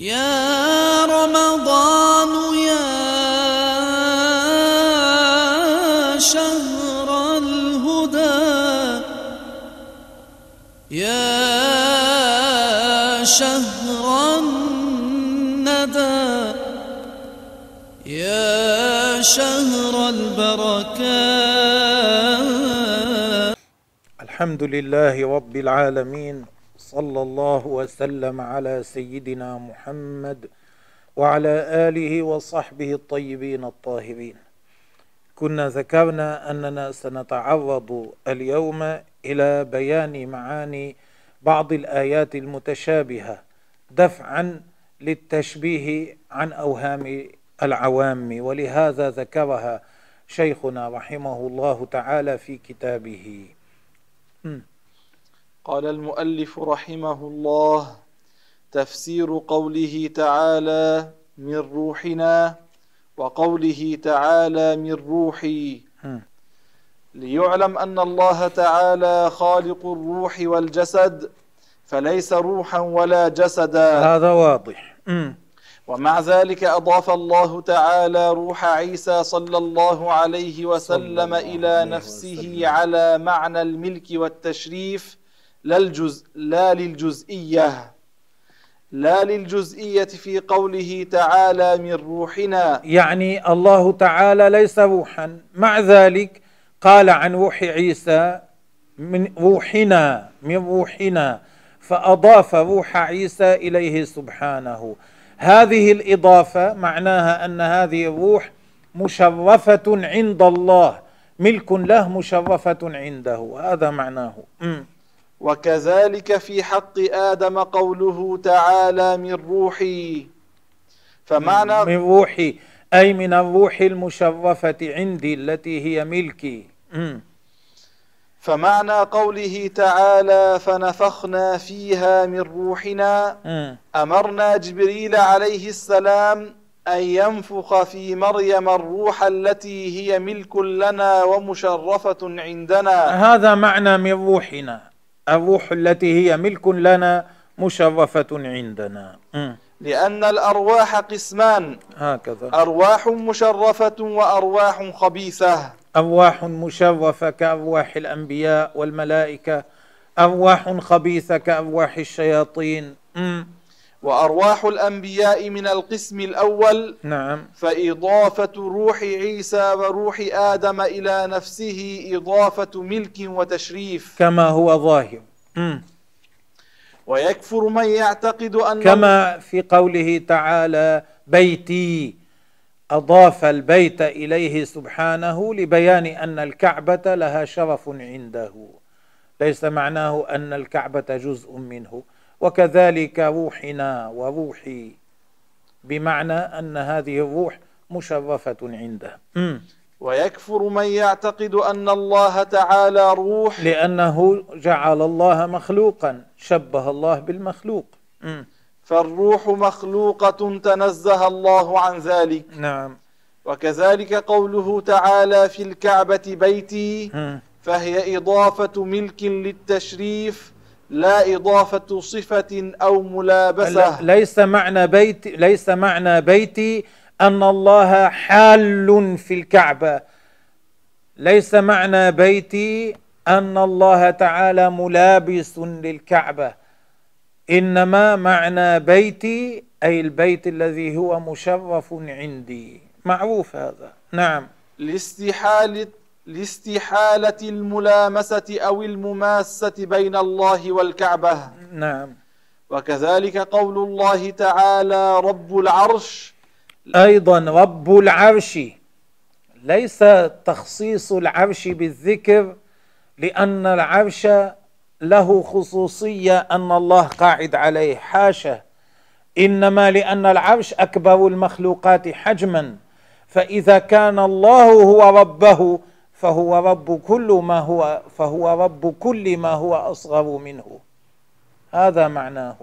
يا رمضان يا شهر الهدى يا شهر الندى يا شهر البركات. الحمد لله رب العالمين صلى الله وسلم على سيدنا محمد وعلى آله وصحبه الطيبين الطاهرين. كنا ذكرنا أننا سنتعرض اليوم إلى بيان معاني بعض الآيات المتشابهة دفعا للتشبيه عن أوهام العوام ولهذا ذكرها شيخنا رحمه الله تعالى في كتابه. قال المؤلف رحمه الله تفسير قوله تعالى من روحنا وقوله تعالى من روحي. ليعلم أن الله تعالى خالق الروح والجسد فليس روحا ولا جسدا. هذا واضح. ومع ذلك أضاف الله تعالى روح عيسى صلى الله عليه وسلم الله إلى عليه نفسه وسلم. على معنى الملك والتشريف لا الجزء لا للجزئية لا للجزئية في قوله تعالى من روحنا. يعني الله تعالى ليس روحا. مع ذلك قال عن روح عيسى من روحنا من روحنا فأضاف روح عيسى إليه سبحانه. هذه الإضافة معناها أن هذه الروح مشرفة عند الله ملك له مشرفة عنده هذا معناه. أمم. وكذلك في حق آدم قوله تعالى من روحي. فمعنى من روحي أي من الروح المشرفة عندي التي هي ملكي. فمعنى قوله تعالى فنفخنا فيها من روحنا. أمم. أمرنا جبريل عليه السلام أن ينفخ في مريم الروح التي هي ملك لنا ومشرفة عندنا. هذا معنى من روحنا. الروح التي هي ملك لنا مشرفة عندنا. مم. لأن الأرواح قسمان. هكذا. أرواح مشرفة وأرواح خبيثة. أرواح مشرفة كأرواح الأنبياء والملائكة. أرواح خبيثة كأرواح الشياطين. وأرواح الأنبياء من القسم الأول نعم. فإضافة روح عيسى وروح آدم إلى نفسه إضافة ملك وتشريف. كما هو ظاهر. مم. ويكفر من يعتقد أن كما في قوله تعالى بيتي أضاف البيت إليه سبحانه لبيان أن الكعبة لها شرف عنده. ليس معناه أن الكعبة جزء منه. وكذلك روحنا وروحي بمعنى أن هذه الروح مشرفة عنده. ويكفر من يعتقد أن الله تعالى روح لأنه جعل الله مخلوقا شبه الله بالمخلوق. فالروح مخلوقة تنزه الله عن ذلك نعم وكذلك قوله تعالى في الكعبة بيتي. فهي إضافة ملك للتشريف لا إضافة صفة أو ملابسة. لا- ليس معنى بيت ليس معنى بيتي أن الله حال في الكعبة. ليس معنى بيتي أن الله تعالى ملابس للكعبة. إنما معنى بيتي أي البيت الذي هو مشرف عندي. معروف هذا. نعم. لاستحالة لاستحالة الملامسة أو المماسة بين الله والكعبة. نعم. وكذلك قول الله تعالى رب العرش. أيضا رب العرش. ليس تخصيص العرش بالذكر لأن العرش له خصوصية أن الله قاعد عليه حاشا. إنما لأن العرش أكبر المخلوقات حجما. فإذا كان الله هو ربه فهو رب كل ما هو فهو رب كل ما هو أصغر منه. هذا معناه.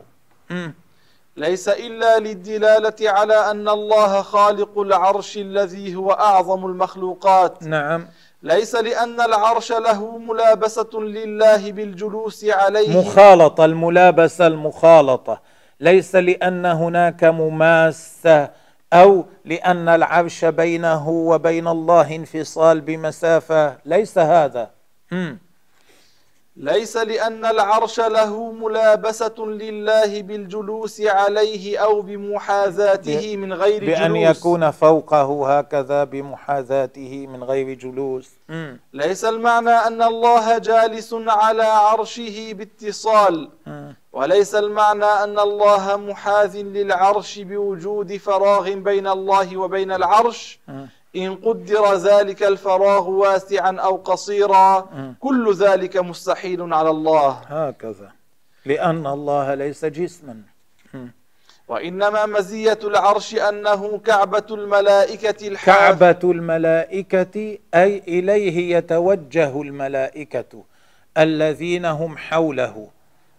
ليس إلا للدلالة على أن الله خالق العرش الذي هو أعظم المخلوقات. نعم. ليس لأن العرش له ملابسة لله بالجلوس عليه. مخالطة الملابسة المخالطة. ليس لأن هناك مماسة أو لأن العرش بينه وبين الله انفصال بمسافة. ليس هذا. ليس لأن العرش له ملابسة لله بالجلوس عليه أو بمحاذاته من غير بأن جلوس يكون فوقه هكذا بمحاذاته من غير جلوس مم. ليس المعنى أن الله جالس على عرشه باتصال مم. وليس المعنى أن الله محاذ للعرش بوجود فراغ بين الله وبين العرش مم. إن قدر ذلك الفراغ واسعا أو قصيرا. كل ذلك مستحيل على الله. هكذا. لأن الله ليس جسما. وإنما مزية العرش أنه كعبة الملائكة الحاف كعبة الملائكة أي إليه يتوجه الملائكة الذين هم حوله.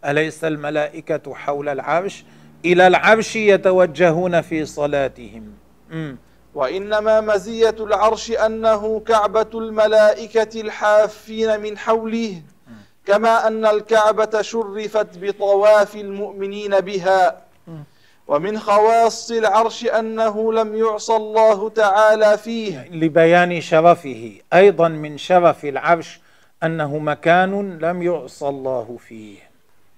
أليس الملائكة حول العرش؟ إلى العرش يتوجهون في صلاتهم. مم. وإنما مزية العرش أنه كعبة الملائكة الحافين من حوله كما أن الكعبة شرفت بطواف المؤمنين بها. ومن خواص العرش أنه لم يعصى الله تعالى فيه. لبيان شرفه. أيضا من شرف العرش أنه مكان لم يعصى الله فيه.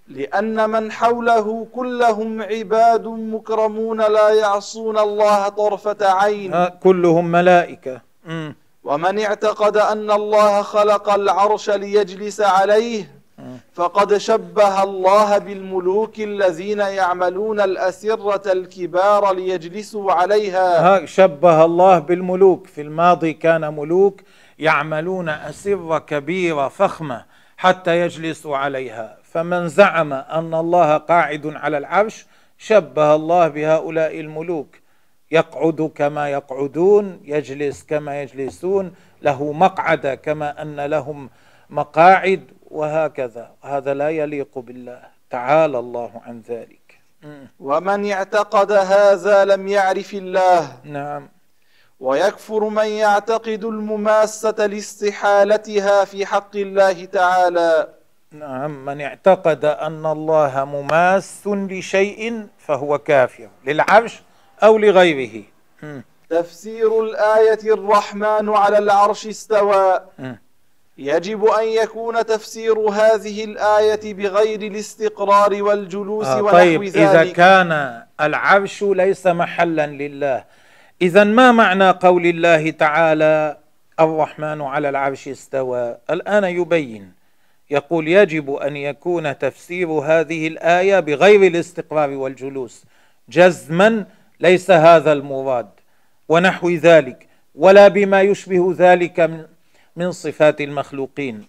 لأن من حوله كلهم عباد مكرمون لا يعصون الله طرفة عين. ها، كلهم ملائكة. ومن اعتقد أن الله خلق العرش ليجلس عليه فقد شبه الله بالملوك الذين يعملون الأسرة الكبار ليجلسوا عليها. ها شبه الله بالملوك. في الماضي كان ملوك يعملون أسرة كبيرة فخمة حتى يجلسوا عليها. فمن زعم أن الله قاعد على العرش شبه الله بهؤلاء الملوك. يقعد كما يقعدون يجلس كما يجلسون له مقعد كما أن لهم مقاعد وهكذا. هذا لا يليق بالله. تعالى الله عن ذلك. ومن اعتقد هذا لم يعرف الله. نعم. ويكفر من يعتقد المماسة لاستحالتها في حق الله تعالى. نعم من اعتقد أن الله مماس لشيء فهو كافر للعرش أو لغيره. تفسير الآية الرحمن على العرش استوى. يجب أن يكون تفسير هذه الآية بغير الاستقرار والجلوس آه ونحو طيب إذا ذلك. كان العرش ليس محلا لله. إذا ما معنى قول الله تعالى الرحمن على العرش استوى؟ الآن يبين. يقول يجب أن يكون تفسير هذه الآية بغير الاستقرار والجلوس جزما ليس هذا المراد ونحو ذلك ولا بما يشبه ذلك من من صفات المخلوقين.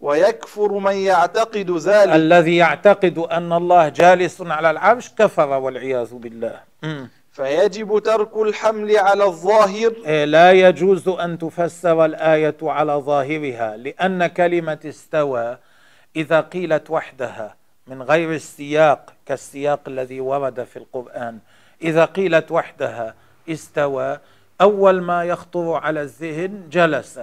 ويكفر من يعتقد ذلك الذي يعتقد أن الله جالس على العرش كفر والعياذ بالله. فيجب ترك الحمل على الظاهر. إيه، لا يجوز أن تفسر الآية على ظاهرها لأن كلمة استوى إذا قيلت وحدها من غير السياق كالسياق الذي ورد في القرآن. إذا قيلت وحدها استوى أول ما يخطر على الذهن جلس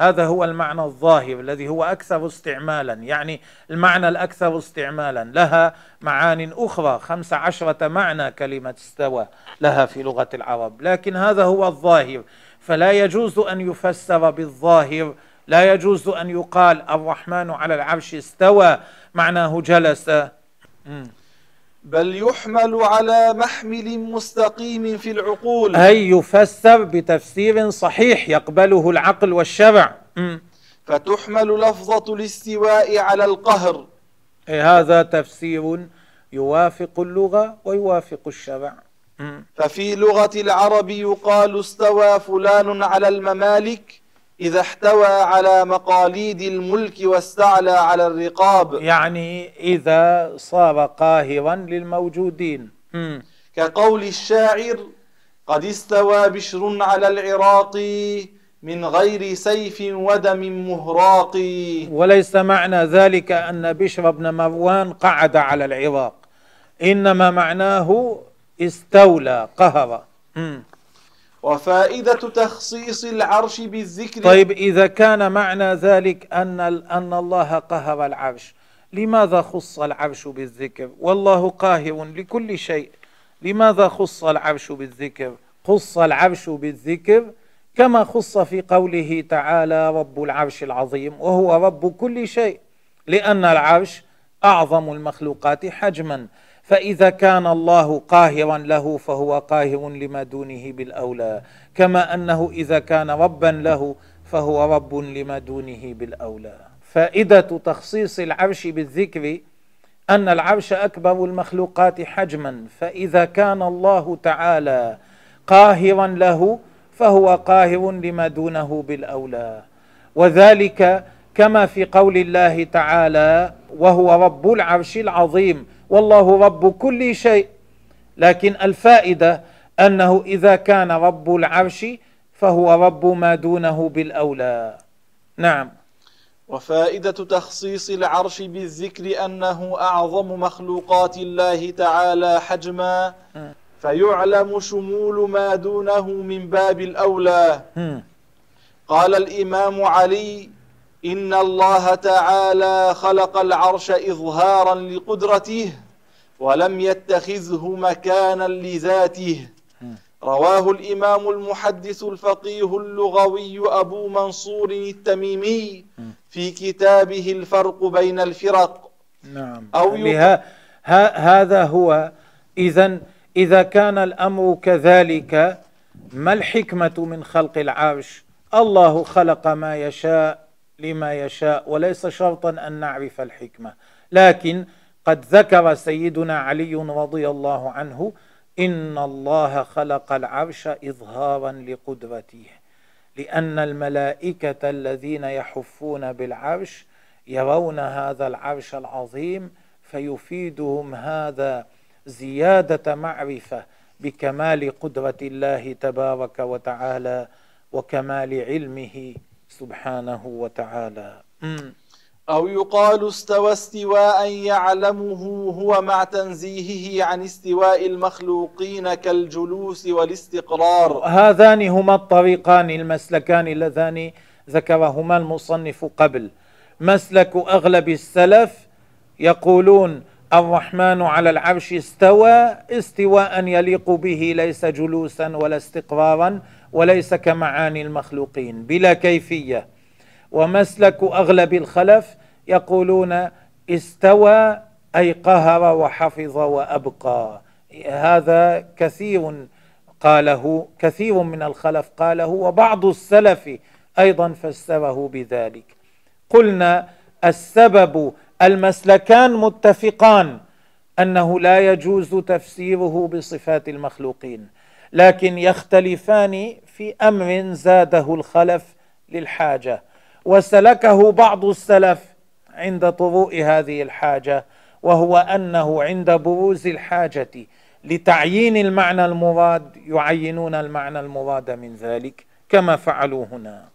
هذا هو المعنى الظاهر الذي هو أكثر استعمالا. يعني المعنى الأكثر استعمالا. لها معان أخرى خمس عشرة معنى كلمة استوى لها في لغة العرب. لكن هذا هو الظاهر. فلا يجوز أن يفسر بالظاهر. لا يجوز أن يقال الرحمن على العرش استوى معناه جلس. بل يحمل على محمل مستقيم في العقول. أي يفسر بتفسير صحيح يقبله العقل والشرع. فتحمل لفظة الاستواء على القهر. هذا تفسير يوافق اللغة ويوافق الشرع. ففي لغة العرب يقال استوى فلان على الممالك. إذا احتوى على مقاليد الملك واستعلى على الرقاب. يعني إذا صار قاهرا للموجودين. مم. كقول الشاعر قد استوى بشر على العراق من غير سيف ودم مهراق. وليس معنى ذلك أن بشر بن مروان قعد على العراق. إنما معناه استولى قهر. مم. وفائدة تخصيص العرش بالذكر. طيب إذا كان معنى ذلك أن أن الله قهر العرش لماذا خص العرش بالذكر؟ والله قاهر لكل شيء. لماذا خص العرش بالذكر؟ خص العرش بالذكر كما خص في قوله تعالى رب العرش العظيم وهو رب كل شيء لأن العرش أعظم المخلوقات حجما. فإذا كان الله قاهرا له فهو قاهر لما دونه بالأولى كما أنه إذا كان ربا له فهو رب لما دونه بالأولى. فائدة تخصيص العرش بالذكر أن العرش أكبر المخلوقات حجما فإذا كان الله تعالى قاهرا له فهو قاهر لما دونه بالأولى. وذلك كما في قول الله تعالى وهو رب العرش العظيم والله رب كل شيء. لكن الفائدة أنه إذا كان رب العرش فهو رب ما دونه بالأولى. نعم. وفائدة تخصيص العرش بالذكر أنه أعظم مخلوقات الله تعالى حجما فيعلم شمول ما دونه من باب الأولى. قال الإمام علي إن الله تعالى خلق العرش إظهارا لقدرته ولم يتخذه مكانا لذاته رواه الإمام المحدث الفقيه اللغوي أبو منصور التميمي في كتابه الفرق بين الفرق. نعم. أو ها هذا هو. إذا إذا كان الأمر كذلك ما الحكمة من خلق العرش؟ الله خلق ما يشاء لما يشاء وليس شرطا أن نعرف الحكمة. لكن قد ذكر سيدنا علي رضي الله عنه إن الله خلق العرش إظهارا لقدرته لأن الملائكة الذين يحفون بالعرش يرون هذا العرش العظيم فيفيدهم هذا زيادة معرفة بكمال قدرة الله تبارك وتعالى وكمال علمه سبحانه وتعالى. أو يقال استوى استواء يعلمه هو مع تنزيهه عن استواء المخلوقين كالجلوس والاستقرار. هذان هما الطريقان المسلكان اللذان ذكرهما المصنف قبل. مسلك أغلب السلف يقولون الرحمن على العرش استوى استواء يليق به ليس جلوسا ولا استقرارا. وليس كمعاني المخلوقين بلا كيفية. ومسلك أغلب الخلف يقولون استوى أي قهر وحفظ وأبقى. هذا كثير قاله كثير من الخلف قاله وبعض السلف أيضا فسره بذلك. قلنا السبب المسلكان متفقان أنه لا يجوز تفسيره بصفات المخلوقين. لكن يختلفان في أمر زاده الخلف للحاجة وسلكه بعض السلف عند طروء هذه الحاجة وهو أنه عند بروز الحاجة لتعيين المعنى المراد يعينون المعنى المراد من ذلك كما فعلوا هنا.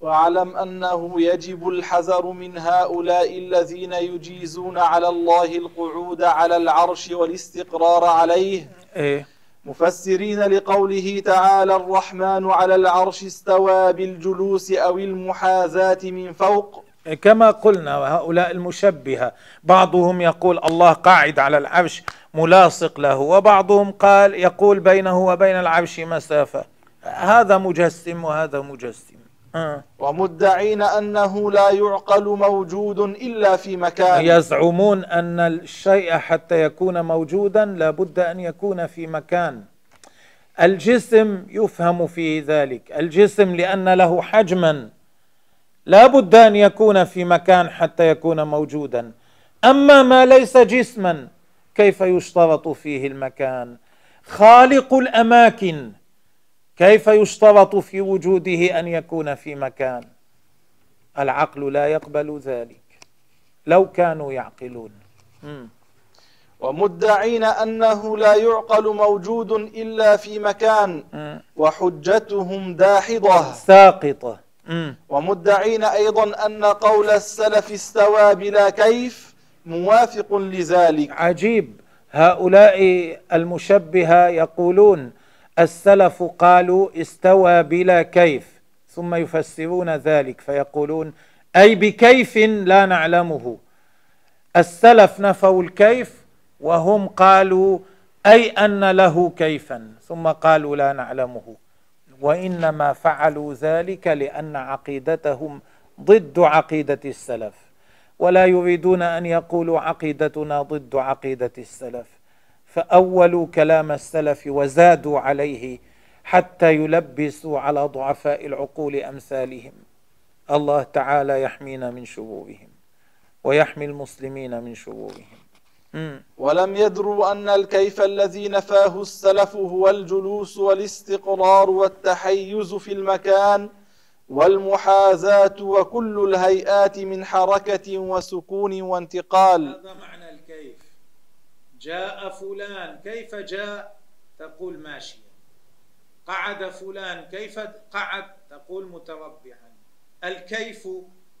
واعلم أنه يجب الحذر من هؤلاء الذين يجيزون على الله القعود على العرش والاستقرار عليه. إيه؟ مفسرين لقوله تعالى الرحمن على العرش استوى بالجلوس أو المحاذاة من فوق كما قلنا هؤلاء المشبهة بعضهم يقول الله قاعد على العرش ملاصق له وبعضهم قال يقول بينه وبين العرش مسافة هذا مجسم وهذا مجسم. ومدعين أنه لا يعقل موجود إلا في مكان. يزعمون أن الشيء حتى يكون موجودا لابد أن يكون في مكان. الجسم يفهم في ذلك. الجسم لأن له حجما. لا بد أن يكون في مكان حتى يكون موجودا. أما ما ليس جسما كيف يشترط فيه المكان؟ خالق الأماكن. كيف يشترط في وجوده أن يكون في مكان؟ العقل لا يقبل ذلك. لو كانوا يعقلون. ومدعين أنه لا يعقل موجود إلا في مكان وحجتهم داحضة. ساقطة. ومدعين أيضا أن قول السلف استوى بلا كيف موافق لذلك. عجيب. هؤلاء المشبهة يقولون السلف قالوا استوى بلا كيف ثم يفسرون ذلك فيقولون أي بكيف لا نعلمه. السلف نفوا الكيف وهم قالوا أي أن له كيفا ثم قالوا لا نعلمه. وإنما فعلوا ذلك لأن عقيدتهم ضد عقيدة السلف ولا يريدون أن يقولوا عقيدتنا ضد عقيدة السلف. فاولوا كلام السلف وزادوا عليه حتى يلبسوا على ضعفاء العقول أمثالهم. الله تعالى يحمينا من شرورهم ويحمي المسلمين من شرورهم ولم يدروا أن الكيف الذي نفاه السلف هو الجلوس والاستقرار والتحيز في المكان والمحاذاة وكل الهيئات من حركة وسكون وانتقال. هذا معنى جاء فلان كيف جاء؟ تقول ماشيا. قعد فلان كيف قعد؟ تقول متربعا الكيف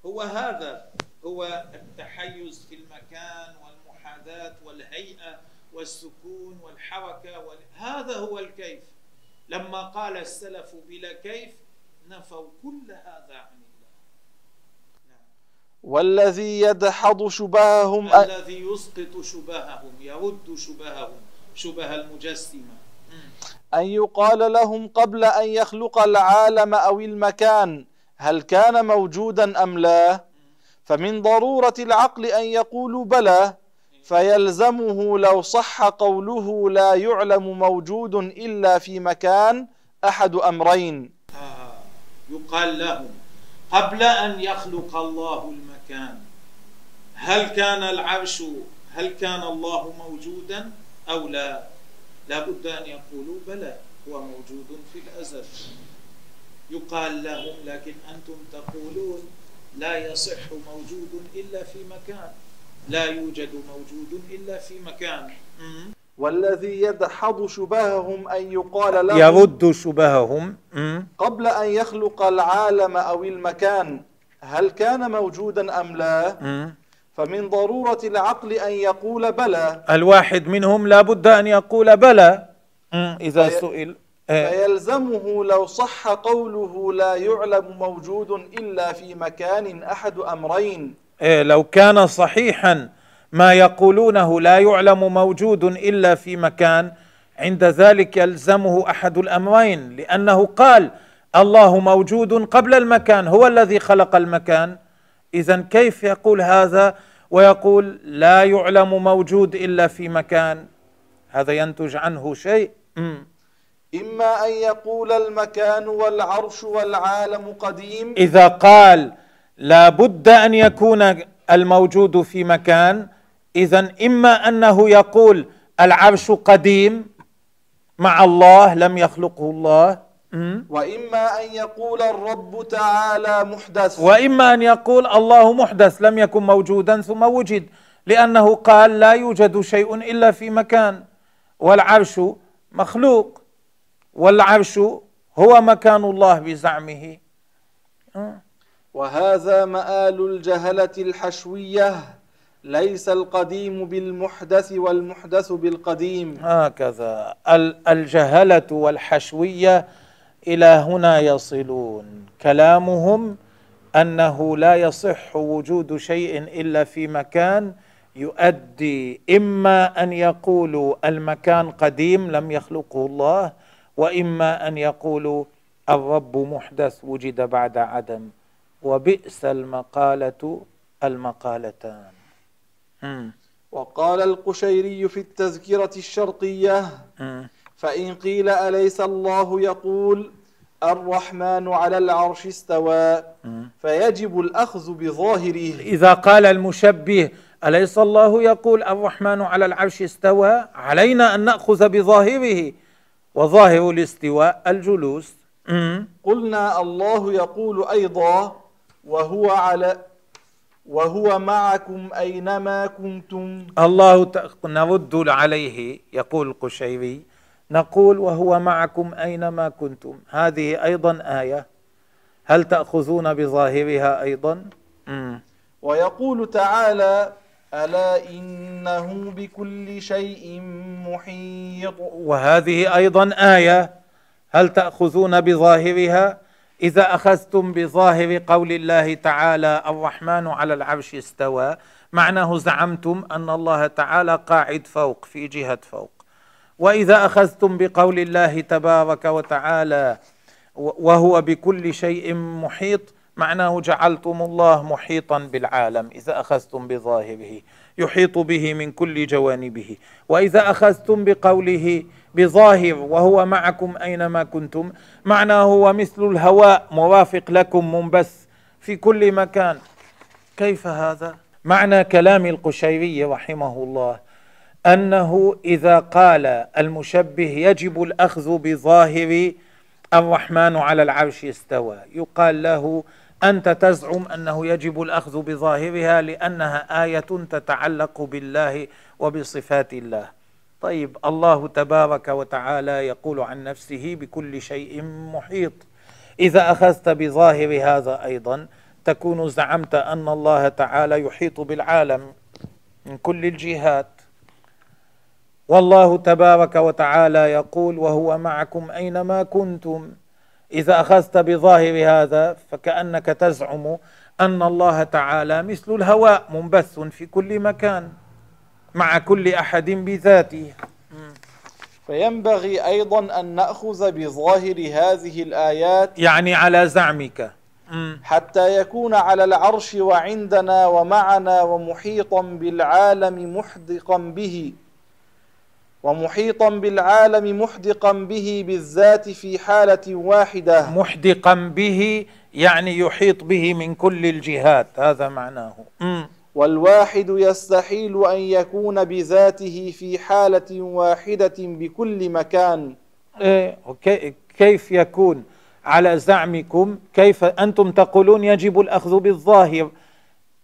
هو هذا هو التحيز في المكان والمحاذاة والهيئة والسكون والحركة وال... هذا هو الكيف. لما قال السلف بلا كيف نفوا كل هذا عن الله نعم. والذي يدحض شبههم الذي يسقط شبههم يرد شبههم شبه المجسمة. أن يقال لهم قبل أن يخلق العالم أو المكان هل كان موجودا أم لا؟ فمن ضرورة العقل أن يقولوا بلى فيلزمه لو صح قوله لا يعلم موجود إلا في مكان أحد أمرين. آه يقال لهم. قبل أن يخلق الله المكان. هل كان العرش هل كان الله موجودا أو لا؟ لا بد أن يقولوا بلى هو موجود في الأزل. يقال لهم لكن أنتم تقولون لا يصح موجود إلا في مكان. لا يوجد موجود إلا في مكان. والذي يدحض شبههم أن يقال لهم يرد شبههم قبل أن يخلق العالم أو المكان هل كان موجودا أم لا؟ فمن ضرورة العقل أن يقول بلى. الواحد منهم لا بد أن يقول بلى. إذا في سئل إيه. فيلزمه لو صح قوله لا يعلم موجود إلا في مكان أحد أمرين. إيه لو كان صحيحا ما يقولونه لا يعلم موجود إلا في مكان. عند ذلك يلزمه أحد الأمرين لأنه قال الله موجود قبل المكان هو الذي خلق المكان. إذا كيف يقول هذا؟ ويقول لا يعلم موجود إلا في مكان. هذا ينتج عنه شيء. إما أن يقول المكان والعرش والعالم قديم. إذا قال لا بد أن يكون الموجود في مكان إذا إما أنه يقول العرش قديم مع الله لم يخلقه الله وإما أن يقول الرب تعالى محدث. وإما أن يقول الله محدث لم يكن موجودا ثم وجد لأنه قال لا يوجد شيء إلا في مكان والعرش مخلوق والعرش هو مكان الله بزعمه. وهذا مآل الجهلة الحشوية. ليس القديم بالمحدث والمحدث بالقديم. هكذا. الجهلة والحشوية إلى هنا يصلون. كلامهم أنه لا يصح وجود شيء إلا في مكان يؤدي. إما أن يقولوا المكان قديم لم يخلقه الله وإما أن يقولوا الرب محدث وجد بعد عدم وبئس المقالة المقالتان. وقال القشيري في التذكرة الشرقية فإن قيل أليس الله يقول الرحمن على العرش استوى فيجب الأخذ بظاهره. إذا قال المشبه أليس الله يقول الرحمن على العرش استوى علينا أن نأخذ بظاهره وظاهر الاستواء الجلوس. قلنا الله يقول أيضا وهو على وهو معكم أينما كنتم. الله. نرد عليه يقول القشيري نقول وهو معكم أينما كنتم. هذه أيضا آية. هل تأخذون بظاهرها أيضا؟ ويقول تعالى ألا إنه بكل شيء محيط. وهذه أيضا آية. هل تأخذون بظاهرها؟ إذا أخذتم بظاهر قول الله تعالى الرحمن على العرش استوى معناه زعمتم أن الله تعالى قاعد فوق في جهة فوق. وإذا أخذتم بقول الله تبارك وتعالى وهو بكل شيء محيط معناه جعلتم الله محيطا بالعالم. إذا أخذتم بظاهره يحيط به من كل جوانبه. وإذا أخذتم بقوله بظاهر وهو معكم أينما كنتم. معناه هو مثل الهواء موافق لكم منبث في كل مكان. كيف هذا؟ معنى كلام القشيري رحمه الله أنه إذا قال المشبه يجب الأخذ بظاهر الرحمن على العرش استوى. يقال له أنت تزعم أنه يجب الأخذ بظاهرها لأنها آية تتعلق بالله وبصفات الله. طيب الله تبارك وتعالى يقول عن نفسه بكل شيء محيط. إذا أخذت بظاهر هذا أيضا تكون زعمت أن الله تعالى يحيط بالعالم من كل الجهات. والله تبارك وتعالى يقول وهو معكم أينما كنتم. إذا أخذت بظاهر هذا فكأنك تزعم أن الله تعالى مثل الهواء منبث في كل مكان. مع كل أحد بذاته. فينبغي أيضا أن نأخذ بظاهر هذه الآيات يعني على زعمك. حتى يكون على العرش وعندنا ومعنا ومحيطا بالعالم محدقا به. ومحيطا بالعالم محدقا به بالذات في حالة واحدة. محدقا به يعني يحيط به من كل الجهات. هذا معناه. والواحد يستحيل أن يكون بذاته في حالة واحدة بكل مكان. إيه كيف يكون على زعمكم؟ كيف أنتم تقولون يجب الأخذ بالظاهر؟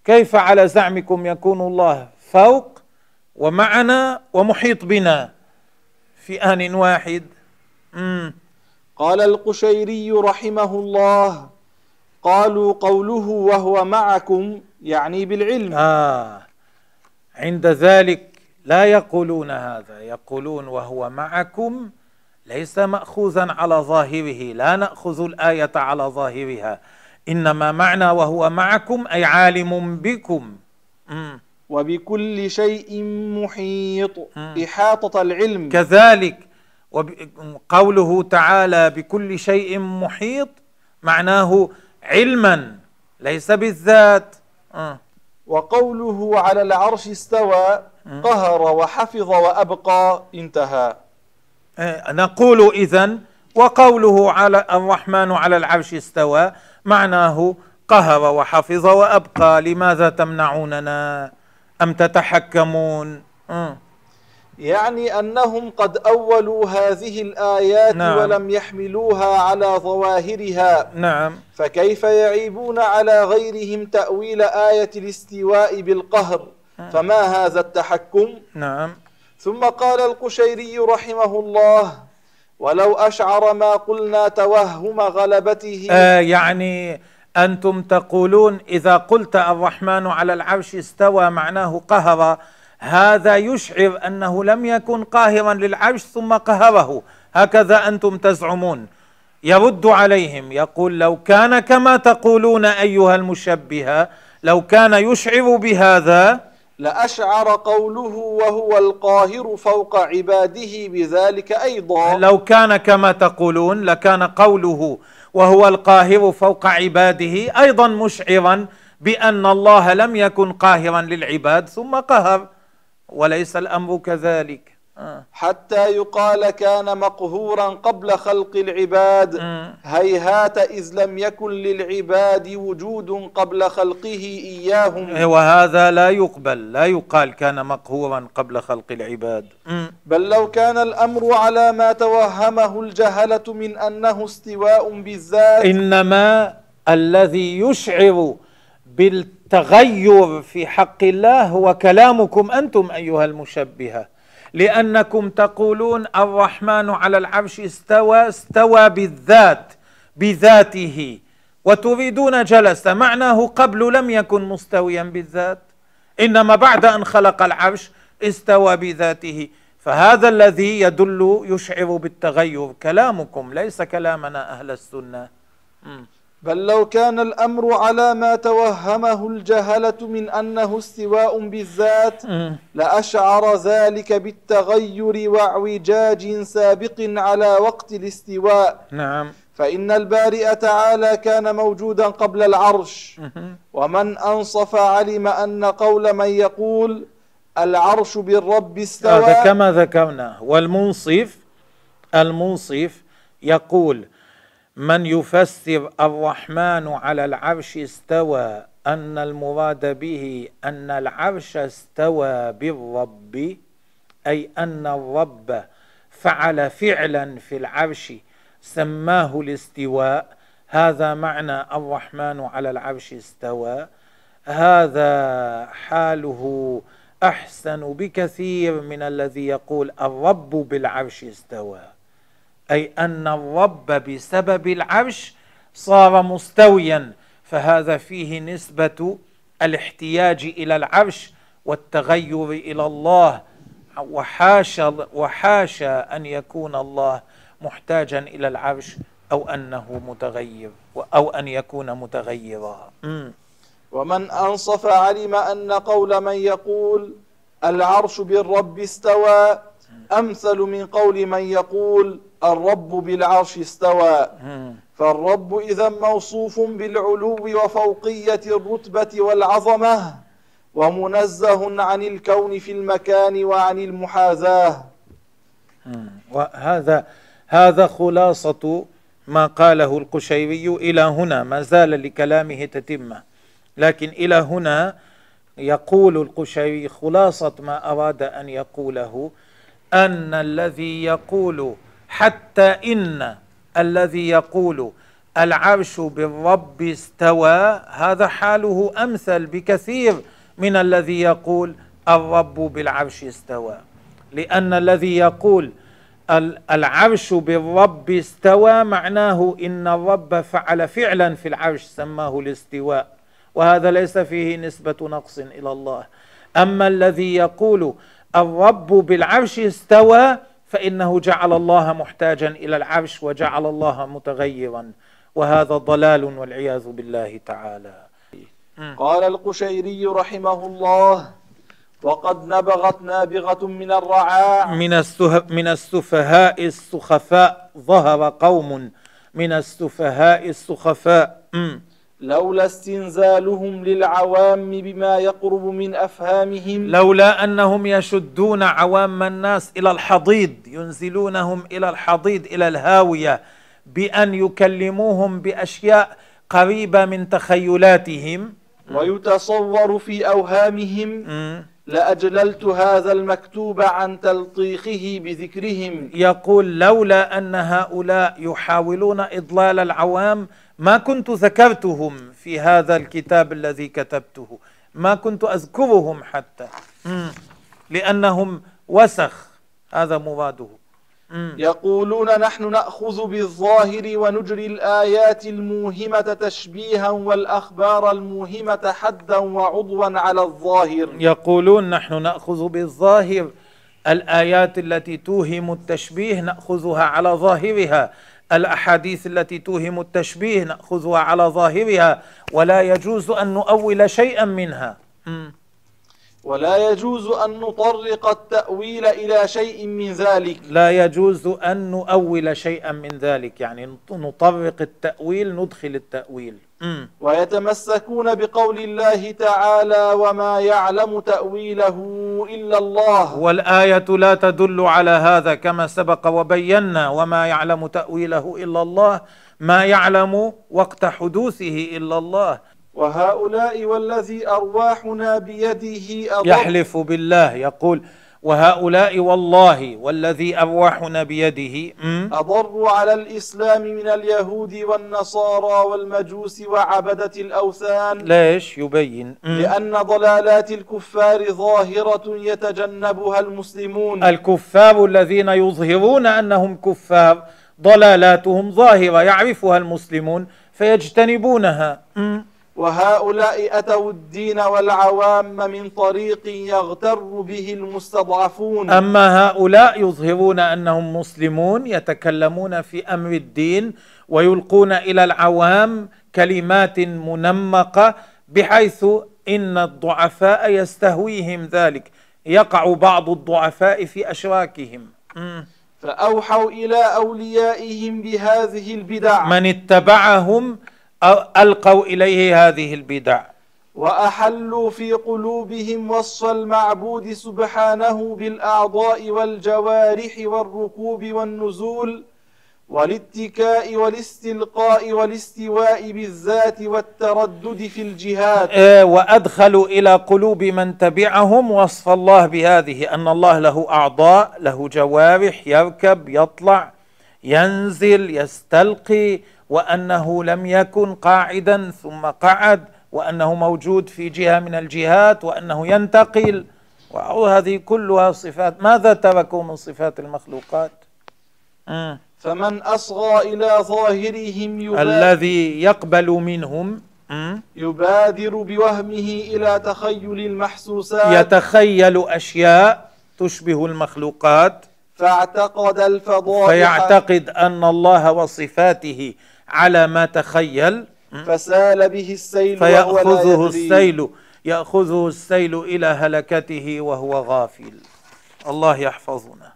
كيف على زعمكم يكون الله فوق ومعنا ومحيط بنا في آن واحد؟ مم. قال القشيري رحمه الله قالوا قوله وهو معكم يعني بالعلم. آه. عند ذلك لا يقولون هذا. يقولون وهو معكم ليس ماخوذا على ظاهره. لا نأخذ الآية على ظاهرها. إنما معنى وهو معكم أي عالم بكم. م. وبكل شيء محيط. م. إحاطة العلم. كذلك. قوله تعالى بكل شيء محيط معناه علما ليس بالذات. وقوله على العرش استوى قهر وحفظ وأبقى انتهى. إيه، نقول إذا وقوله على الرحمن على العرش استوى معناه قهر وحفظ وأبقى لماذا تمنعوننا أم تتحكمون؟ يعني أنهم قد أولوا هذه الآيات نعم. ولم يحملوها على ظواهرها. نعم. فكيف يعيبون على غيرهم تأويل آية الاستواء بالقهر؟ فما هذا التحكم؟ نعم. ثم قال القشيري رحمه الله ولو أشعر ما قلنا توهم غلبته آه يعني أنتم تقولون إذا قلت الرحمن على العرش استوى معناه قهر هذا يشعر أنه لم يكن قاهرا للعرش ثم قهره. هكذا أنتم تزعمون. يرد عليهم يقول لو كان كما تقولون أيها المشبهة لو كان يشعر بهذا. لأشعر قوله وهو القاهر فوق عباده بذلك أيضا. لو كان كما تقولون لكان قوله وهو القاهر فوق عباده أيضا مشعرا بأن الله لم يكن قاهرا للعباد ثم قهر. وليس الأمر كذلك. آه. حتى يقال كان مقهورا قبل خلق العباد. هيهات إذ لم يكن للعباد وجود قبل خلقه إياهم. وهذا لا يقبل لا يقال كان مقهورا قبل خلق العباد. بل لو كان الأمر على ما توهمه الجهلة من أنه استواء بالذات. إنما الذي يشعر بالتغير في حق الله هو كلامكم أنتم أيها المشبهة لأنكم تقولون الرحمن على العرش استوى استوى بالذات بذاته. وتريدون جلس معناه قبل لم يكن مستويا بالذات. إنما بعد أن خلق العرش استوى بذاته. فهذا الذي يدل يشعر بالتغير كلامكم ليس كلامنا أهل السنة. بل لو كان الأمر على ما توهمه الجهلة من أنه استواء بالذات لأشعر ذلك بالتغير واعوجاج سابق على وقت الاستواء. نعم. فإن البارئ تعالى كان موجودا قبل العرش. ومن أنصف علم أن قول من يقول العرش بالرب استوى. هذا كما ذكرنا. والمنصف المنصف يقول من يفسر الرحمن على العرش استوى أن المراد به أن العرش استوى بالرب أي أن الرب فعل فعلا في العرش سماه الاستواء. هذا معنى الرحمن على العرش استوى. هذا حاله أحسن بكثير من الذي يقول الرب بالعرش استوى. أي أن الرب بسبب العرش صار مستويا فهذا فيه نسبة الاحتياج إلى العرش والتغير إلى الله. وحاشا وحاشا أن يكون الله محتاجا إلى العرش أو أنه متغير أو أن يكون متغيرا. ومن أنصف علم أن قول من يقول العرش بالرب استوى أمثل من قول من يقول الرب بالعرش استوى. فالرب إذا موصوف بالعلو وفوقية الرتبة والعظمة ومنزه عن الكون في المكان وعن المحاذاة. وهذا هذا خلاصة ما قاله القشيري إلى هنا ما زال لكلامه تتمة لكن إلى هنا يقول القشيري خلاصة ما أراد أن يقوله أن الذي يقول حتى إن الذي يقول العرش بالرب استوى هذا حاله أمثل بكثير من الذي يقول الرب بالعرش استوى. لأن الذي يقول العرش بالرب استوى معناه إن الرب فعل فعلا في العرش سماه الاستواء. وهذا ليس فيه نسبة نقص إلى الله. أما الذي يقول الرب بالعرش استوى فإنه جعل الله محتاجا إلى العرش وجعل الله متغيرا. وهذا ضلال والعياذ بالله تعالى. قال القشيري رحمه الله وقد نبغت نابغة من الرعاع. من من السفهاء السخفاء ظهر قوم من السفهاء السخفاء. لولا استنزالهم للعوام بما يقرب من أفهامهم. لولا أنهم يشدون عوام الناس إلى الحضيض ينزلونهم إلى الحضيض إلى الهاوية بأن يكلموهم بأشياء قريبة من تخيلاتهم. ويتصور في أوهامهم لأجللت هذا المكتوب عن تلطيخه بذكرهم. يقول لولا أن هؤلاء يحاولون إضلال العوام ما كنت ذكرتهم في هذا الكتاب الذي كتبته. ما كنت أذكرهم حتى. لأنهم وسخ. هذا مراده. يقولون نحن نأخذ بالظاهر ونجري الآيات الموهمة تشبيها والأخبار الموهمة حدا وعضوا على الظاهر. يقولون نحن نأخذ بالظاهر الآيات التي توهم التشبيه نأخذها على ظاهرها. الأحاديث التي توهم التشبيه نأخذها على ظاهرها ولا يجوز أن نؤول شيئا منها. ولا يجوز أن نطرق التأويل إلى شيء من ذلك. لا يجوز أن نؤول شيئا من ذلك. يعني نطرق التأويل ندخل التأويل. ويتمسكون بقول الله تعالى وما يعلم تأويله إلا الله. والآية لا تدل على هذا كما سبق وبينا وما يعلم تأويله إلا الله ما يعلم وقت حدوثه إلا الله. وهؤلاء والذي أرواحنا بيده أضر يحلف بالله يقول وهؤلاء والله والذي أرواحنا بيده أضروا على الإسلام من اليهود والنصارى والمجوس وعبدة الأوثان. ليش؟ يبين لأن ضلالات الكفار ظاهرة يتجنبها المسلمون. الكفار الذين يظهرون أنهم كفار ضلالاتهم ظاهرة يعرفها المسلمون فيجتنبونها وهؤلاء أتوا الدين والعوام من طريق يغتر به المستضعفون. أما هؤلاء يظهرون أنهم مسلمون يتكلمون في أمر الدين ويلقون إلى العوام كلمات منمقة بحيث إن الضعفاء يستهويهم ذلك. يقع بعض الضعفاء في أشراكهم. مم. فأوحوا إلى أوليائهم بهذه البدع. من اتبعهم ألقوا إليه هذه البدع. وأحلوا في قلوبهم وصف المعبود سبحانه بالأعضاء والجوارح والركوب والنزول والاتكاء والاستلقاء والاستواء بالذات والتردد في الجهاد. آه، وأدخلوا إلى قلوب من تبعهم وصف الله بهذه أن الله له أعضاء له جوارح يركب يطلع. ينزل يستلقي وأنه لم يكن قاعدا ثم قعد وأنه موجود في جهة من الجهات وأنه ينتقل. وهذه كلها صفات. ماذا تركوا من صفات المخلوقات؟ مم. فمن أصغى إلى ظاهرهم يبا- الذي يقبل منهم مم. يبادر بوهمه إلى تخيل المحسوسات. يتخيل أشياء تشبه المخلوقات. فاعتقد الفضائح فيعتقد أن الله وصفاته على ما تخيل فسال به السيل يدري. السيل يأخذه السيل إلى هلكته وهو غافل الله يحفظنا.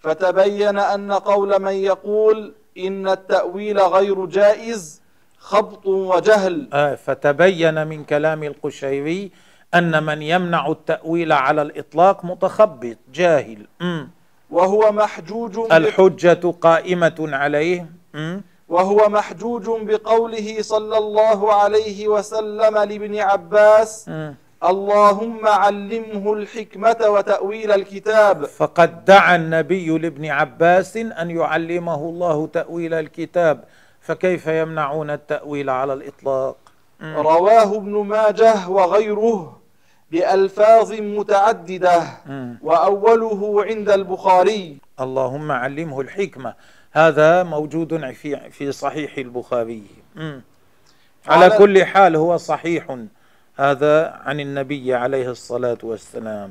فتبين أن قول من يقول إن التأويل غير جائز خبط وجهل آه فتبين من كلام القشيري أن من يمنع التأويل على الإطلاق متخبط جاهل مم. وهو محجوج الحجة قائمة عليه مم. وهو محجوج بقوله صلى الله عليه وسلم لابن عباس مم. اللهم علمه الحكمة وتأويل الكتاب فقد دعا النبي لابن عباس أن يعلمه الله تأويل الكتاب فكيف يمنعون التأويل على الإطلاق مم. رواه ابن ماجه وغيره بألفاظ متعددة. وأوله عند البخاري. اللهم علمه الحكمة. هذا موجود في في صحيح البخاري. على كل حال هو صحيح. هذا عن النبي عليه الصلاة والسلام.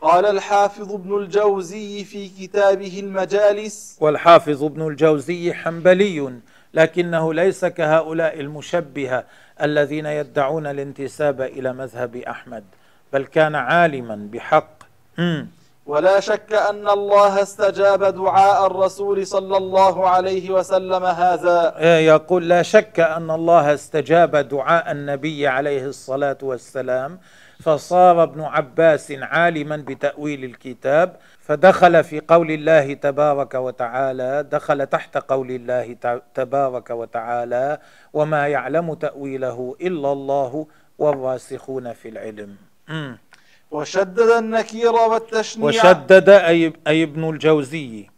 قال الحافظ ابن الجوزي في كتابه المجالس. والحافظ ابن الجوزي حنبلي. لكنه ليس كهؤلاء المشبهه الذين يدعون الانتساب إلى مذهب أحمد بل كان عالما بحق مم. ولا شك أن الله استجاب دعاء الرسول صلى الله عليه وسلم هذا يقول لا شك أن الله استجاب دعاء النبي عليه الصلاة والسلام فصار ابن عباس عالما بتأويل الكتاب فدخل في قول الله تبارك وتعالى دخل تحت قول الله تبارك وتعالى وما يعلم تأويله إلا الله والراسخون في العلم. وشدد النكير والتشنيع وشدد اي أي ابن الجوزي.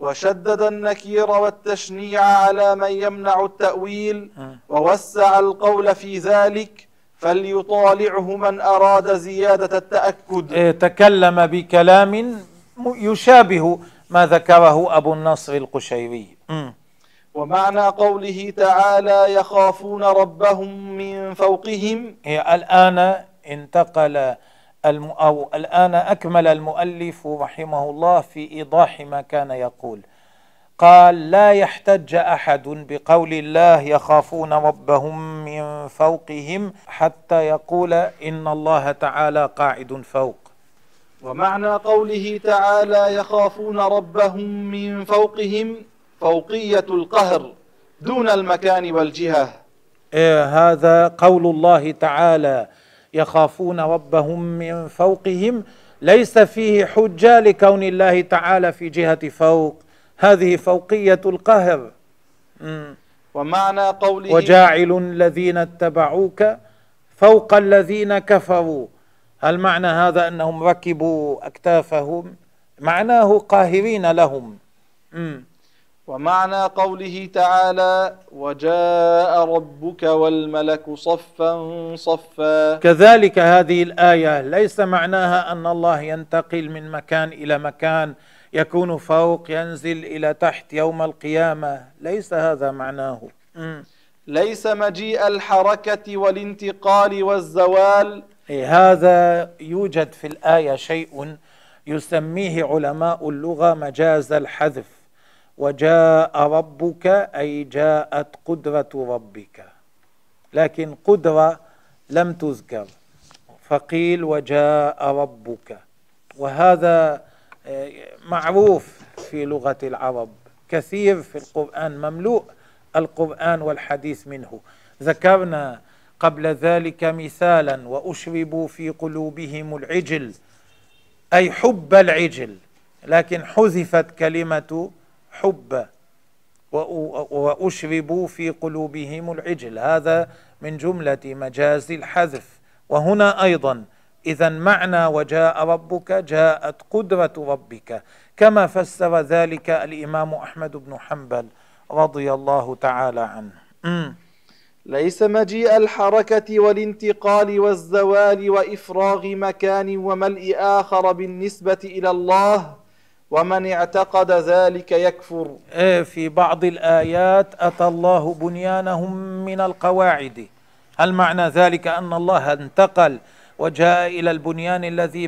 وشدد النكير والتشنيع على من يمنع التأويل. ووسع القول في ذلك فليطالعه من أراد زيادة التأكد. إيه، تكلم بكلام يشابه ما ذكره أبو النصر القشيري. ومعنى قوله تعالى يخافون ربهم من فوقهم. إيه، الآن انتقل الم أو الآن أكمل المؤلف رحمه الله في إيضاح ما كان يقول. قال لا يحتج أحد بقول الله يخافون ربهم من فوقهم حتى يقول إن الله تعالى قاعد فوق. ومعنى قوله تعالى يخافون ربهم من فوقهم فوقية القهر دون المكان والجهة. إيه هذا قول الله تعالى يخافون ربهم من فوقهم ليس فيه حجة لكون الله تعالى في جهة فوق. هذه فوقية القهر. ومعنى قوله وجاعل الذين اتبعوك فوق الذين كفروا هل معنى هذا أنهم ركبوا أكتافهم معناه قاهرين لهم مم. ومعنى قوله تعالى وجاء ربك والملك صفا صفا كذلك هذه الآية ليس معناها أن الله ينتقل من مكان إلى مكان يكون فوق ينزل إلى تحت يوم القيامة. ليس هذا معناه. ليس مجيء الحركة والانتقال والزوال. هذا يوجد في الآية شيء يسميه علماء اللغة مجاز الحذف. وجاء ربك أي جاءت قدرة ربك. لكن قدرة لم تذكر. فقيل وجاء ربك. وهذا معروف في لغة العرب كثير في القرآن مملوء القرآن والحديث منه. ذكرنا قبل ذلك مثالا وأشربوا في قلوبهم العجل أي حب العجل. لكن حذفت كلمة حب وأشربوا في قلوبهم العجل. هذا من جملة مجاز الحذف. وهنا أيضا إذا معنى وجاء ربك جاءت قدرة ربك. كما فسر ذلك الإمام أحمد بن حنبل رضي الله تعالى عنه. ليس مجيء الحركة والانتقال والزوال وإفراغ مكان وملء آخر بالنسبة إلى الله ومن اعتقد ذلك يكفر. إيه، في بعض الآيات أتى الله بنيانهم من القواعد. هل معنى ذلك أن الله انتقل وجاء إلى البنيان الذي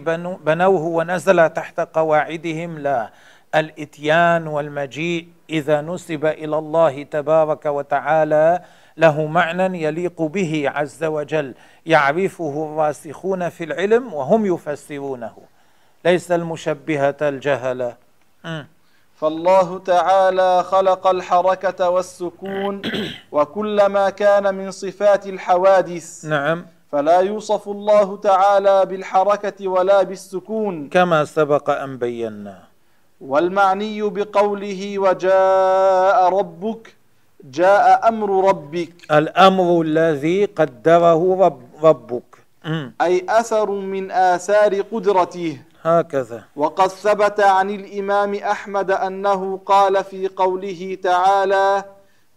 بنوه ونزل تحت قواعدهم. لا الإتيان والمجيء إذا نسب إلى الله تبارك وتعالى له معنى يليق به عز وجل. يعرفه الراسخون في العلم وهم يفسرونه. ليس المشبهة الجهلة فالله تعالى خلق الحركة والسكون وكل ما كان من صفات الحوادث. نعم. فلا يوصف الله تعالى بالحركة ولا بالسكون. كما سبق أن بينا. والمعني بقوله وجاء ربك جاء أمر ربك. الأمر الذي قدره رب ربك. أي أثر من آثار قدرته. هكذا. وقد ثبت عن الإمام أحمد أنه قال في قوله تعالى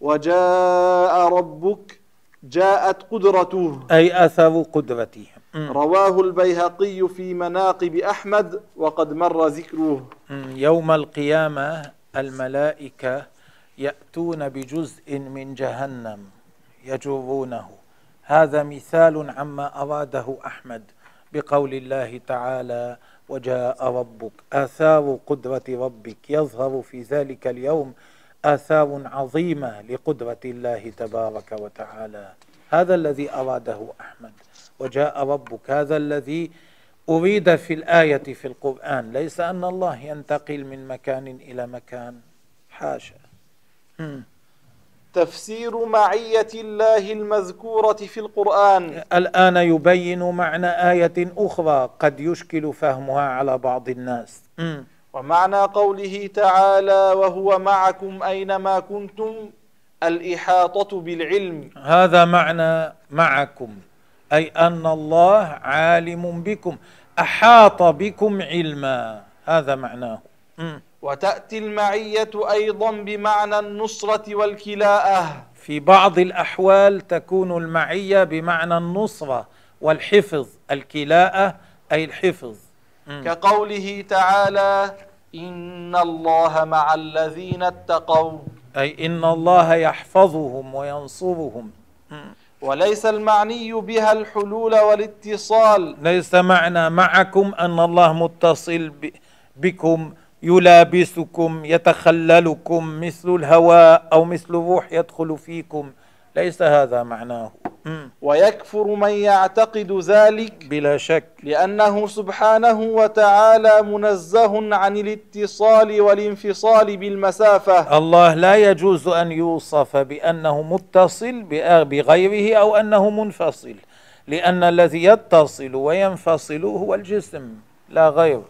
وجاء ربك جاءت قدرته. أي أثر قدرته. رواه البيهقي في مناقب أحمد وقد مر ذكره. يوم القيامة الملائكة يأتون بجزء من جهنم يجرونه. هذا مثال عما أراده أحمد بقول الله تعالى وجاء ربك. آثار قدرة ربك يظهر في ذلك اليوم آثار عظيمة لقدرة الله تبارك وتعالى. هذا الذي أراده أحمد. وجاء ربك. هذا الذي أريد في الآية في القرآن. ليس أن الله ينتقل من مكان إلى مكان. حاشا. تفسير معية الله المذكورة في القرآن. الآن يبين معنى آية أخرى قد يشكل فهمها على بعض الناس. ومعنى قوله تعالى وهو معكم أينما كنتم الإحاطة بالعلم. هذا معنى معكم أي أن الله عالم بكم أحاط بكم علما. هذا معناه. وتأتي المعية أيضا بمعنى النصرة والكلاءة. في بعض الأحوال تكون المعية بمعنى النصرة والحفظ الكلاءة أي الحفظ. كقوله تعالى إن الله مع الذين اتقوا. أي إن الله يحفظهم وينصرهم. وليس المعني بها الحلول والاتصال. ليس معنى معكم أن الله متصل بكم يلابسكم يتخللكم مثل الهواء أو مثل الروح يدخل فيكم. ليس هذا معناه. ويكفر من يعتقد ذلك بلا شك. لأنه سبحانه وتعالى منزه عن الاتصال والانفصال بالمسافة. الله لا يجوز أن يوصف بأنه متصل بغيره أو أنه منفصل لأن الذي يتصل وينفصل هو الجسم لا غير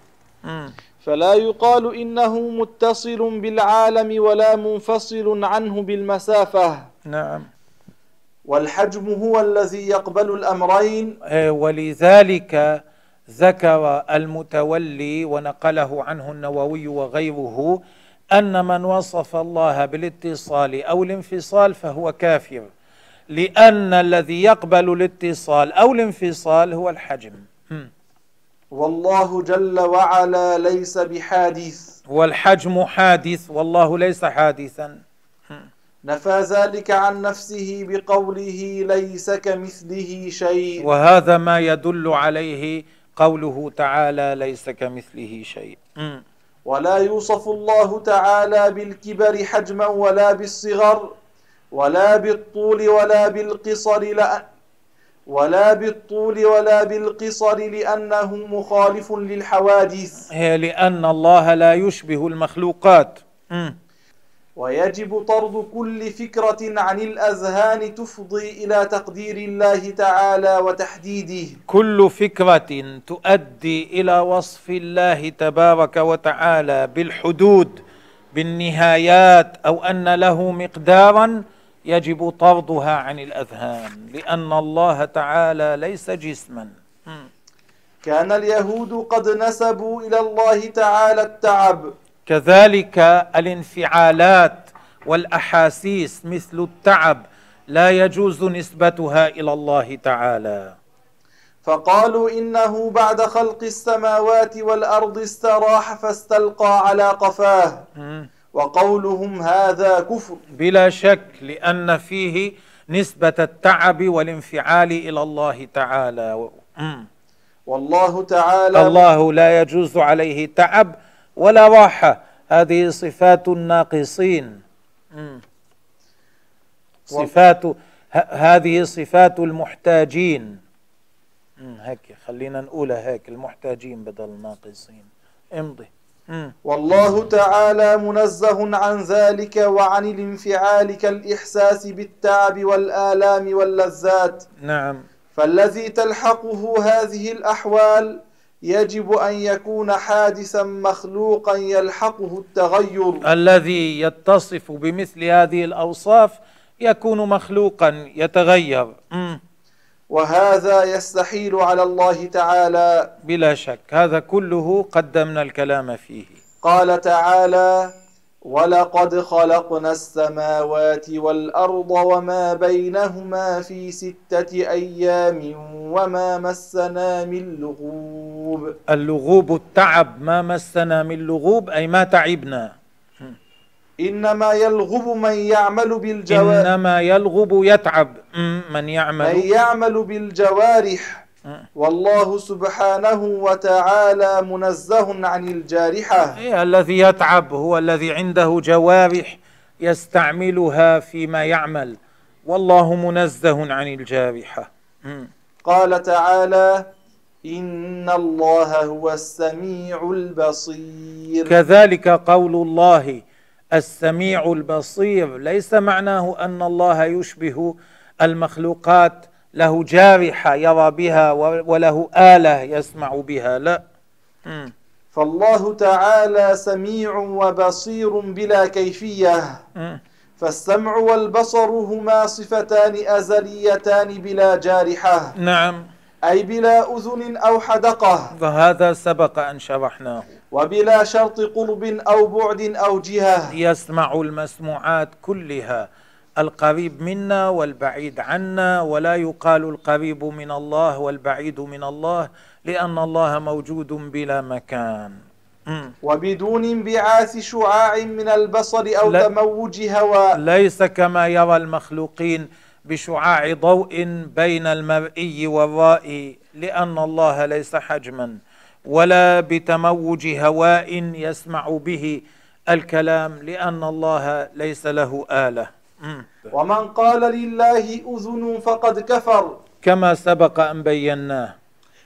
فلا يقال إنه متصل بالعالم ولا منفصل عنه بالمسافة. نعم. والحجم هو الذي يقبل الأمرين. إيه، ولذلك ذكر المتولي ونقله عنه النووي وغيره أن من وصف الله بالاتصال أو الانفصال فهو كافر لأن الذي يقبل الاتصال أو الانفصال هو الحجم. والله جل وعلا ليس بحادث. والحجم حادث والله ليس حادثا. نفى ذلك عن نفسه بقوله ليس كمثله شيء وهذا ما يدل عليه قوله تعالى ليس كمثله شيء. ولا يوصف الله تعالى بالكبر حجما ولا بالصغر ولا بالطول ولا بالقصر لا ولا بالطول ولا بالقصر لأنه مخالف للحوادث هي لأن الله لا يشبه المخلوقات مم. ويجب طرد كل فكرة عن الأذهان تفضي إلى تقدير الله تعالى وتحديده كل فكرة تؤدي إلى وصف الله تبارك وتعالى بالحدود بالنهايات أو أن له مقدارا يجب طردها عن الأذهان لأن الله تعالى ليس جسما. كان اليهود قد نسبوا إلى الله تعالى التعب كذلك الانفعالات والأحاسيس مثل التعب لا يجوز نسبتها إلى الله تعالى فقالوا إنه بعد خلق السماوات والأرض استراح فاستلقى على قفاه. وقولهم هذا كفر بلا شك لأن فيه نسبة التعب والانفعال إلى الله تعالى. والله تعالى الله لا يجوز عليه تعب ولا راحة. هذه صفات الناقصين. صفات ه- هذه صفات المحتاجين. هيك خلينا نقولها هيك المحتاجين بدل الناقصين. امضي. مم. والله تعالى منزه عن ذلك وعن الانفعال كالإحساس بالتعب والآلام واللذات. نعم. فالذي تلحقه هذه الأحوال يجب أن يكون حادثا مخلوقا يلحقه التغير. الذي يتصف بمثل هذه الأوصاف يكون مخلوقا يتغير. مم. وهذا يستحيل على الله تعالى. بلا شك هذا كله قدمنا الكلام فيه. قال تعالى ولقد خلقنا السماوات والأرض وما بينهما في ستة أيام وما مسنا من لغوب. اللغوب التعب ما مسنا من لغوب أي ما تعبنا. إنما يلغب من يعمل بالجوارح. إنما يلغب يتعب. من من يعمل. يعمل بالجوارح. والله سبحانه وتعالى منزه عن الجارحة. إيه، الذي يتعب هو الذي عنده جوارح يستعملها فيما يعمل. والله منزه عن الجارحة. مم. قال تعالى إن الله هو السميع البصير. كذلك قول الله السميع البصير. ليس معناه أن الله يشبه المخلوقات. له جارحة يرى بها وله آلة يسمع بها. لا. فالله تعالى سميع وبصير بلا كيفية. فالسمع والبصر هما صفتان أزليتان بلا جارحة. نعم. أي بلا أذن أو حدقة. وهذا سبق أن شرحناه. وبلا شرط قرب أو بعد أو جهة. يسمع المسموعات كلها. القريب منا والبعيد عنا ولا يقال القريب من الله والبعيد من الله لأن الله موجود بلا مكان. وبدون انبعاث شعاع من البصر أو. تموج هواء ليس كما يرى المخلوقين بشعاع ضوء بين المرئي والرائي لأن الله ليس حجما ولا بتموج هواء يسمع به الكلام لأن الله ليس له آلة. مم. ومن قال لله أذن فقد كفر. كما سبق أن بيناه.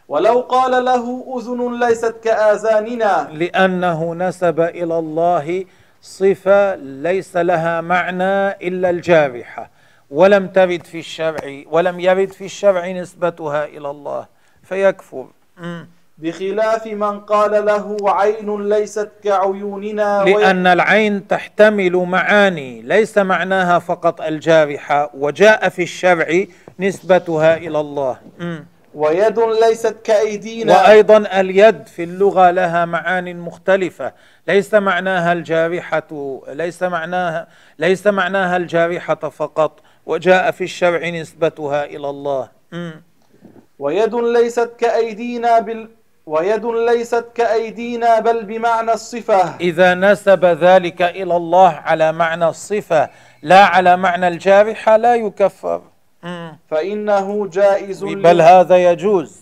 ولو قال له أذن ليست كآذاننا. لأنه نسب إلى الله صفة ليس لها معنى إلا الجارحة. ولم ترد في الشرع ولم يرد في الشرع نسبتها إلى الله فيكفر. بخلاف من قال له عين ليست كعيوننا لأن العين تحتمل معاني ليس معناها فقط الجارحة وجاء في الشرع نسبتها إلى الله. ويد ليست كأيدينا. وأيضا اليد في اللغة لها معان مختلفة ليس معناها الجارحة ليس معناها ليس معناها الجارحة فقط. وجاء في الشرع نسبتها إلى الله. ويد ليست كأيدينا بال ويد ليست كأيدينا بل بمعنى الصفة. إذا نسب ذلك إلى الله على معنى الصفة لا على معنى الجارحة لا يكفر. فإنه جائز بل هذا يجوز.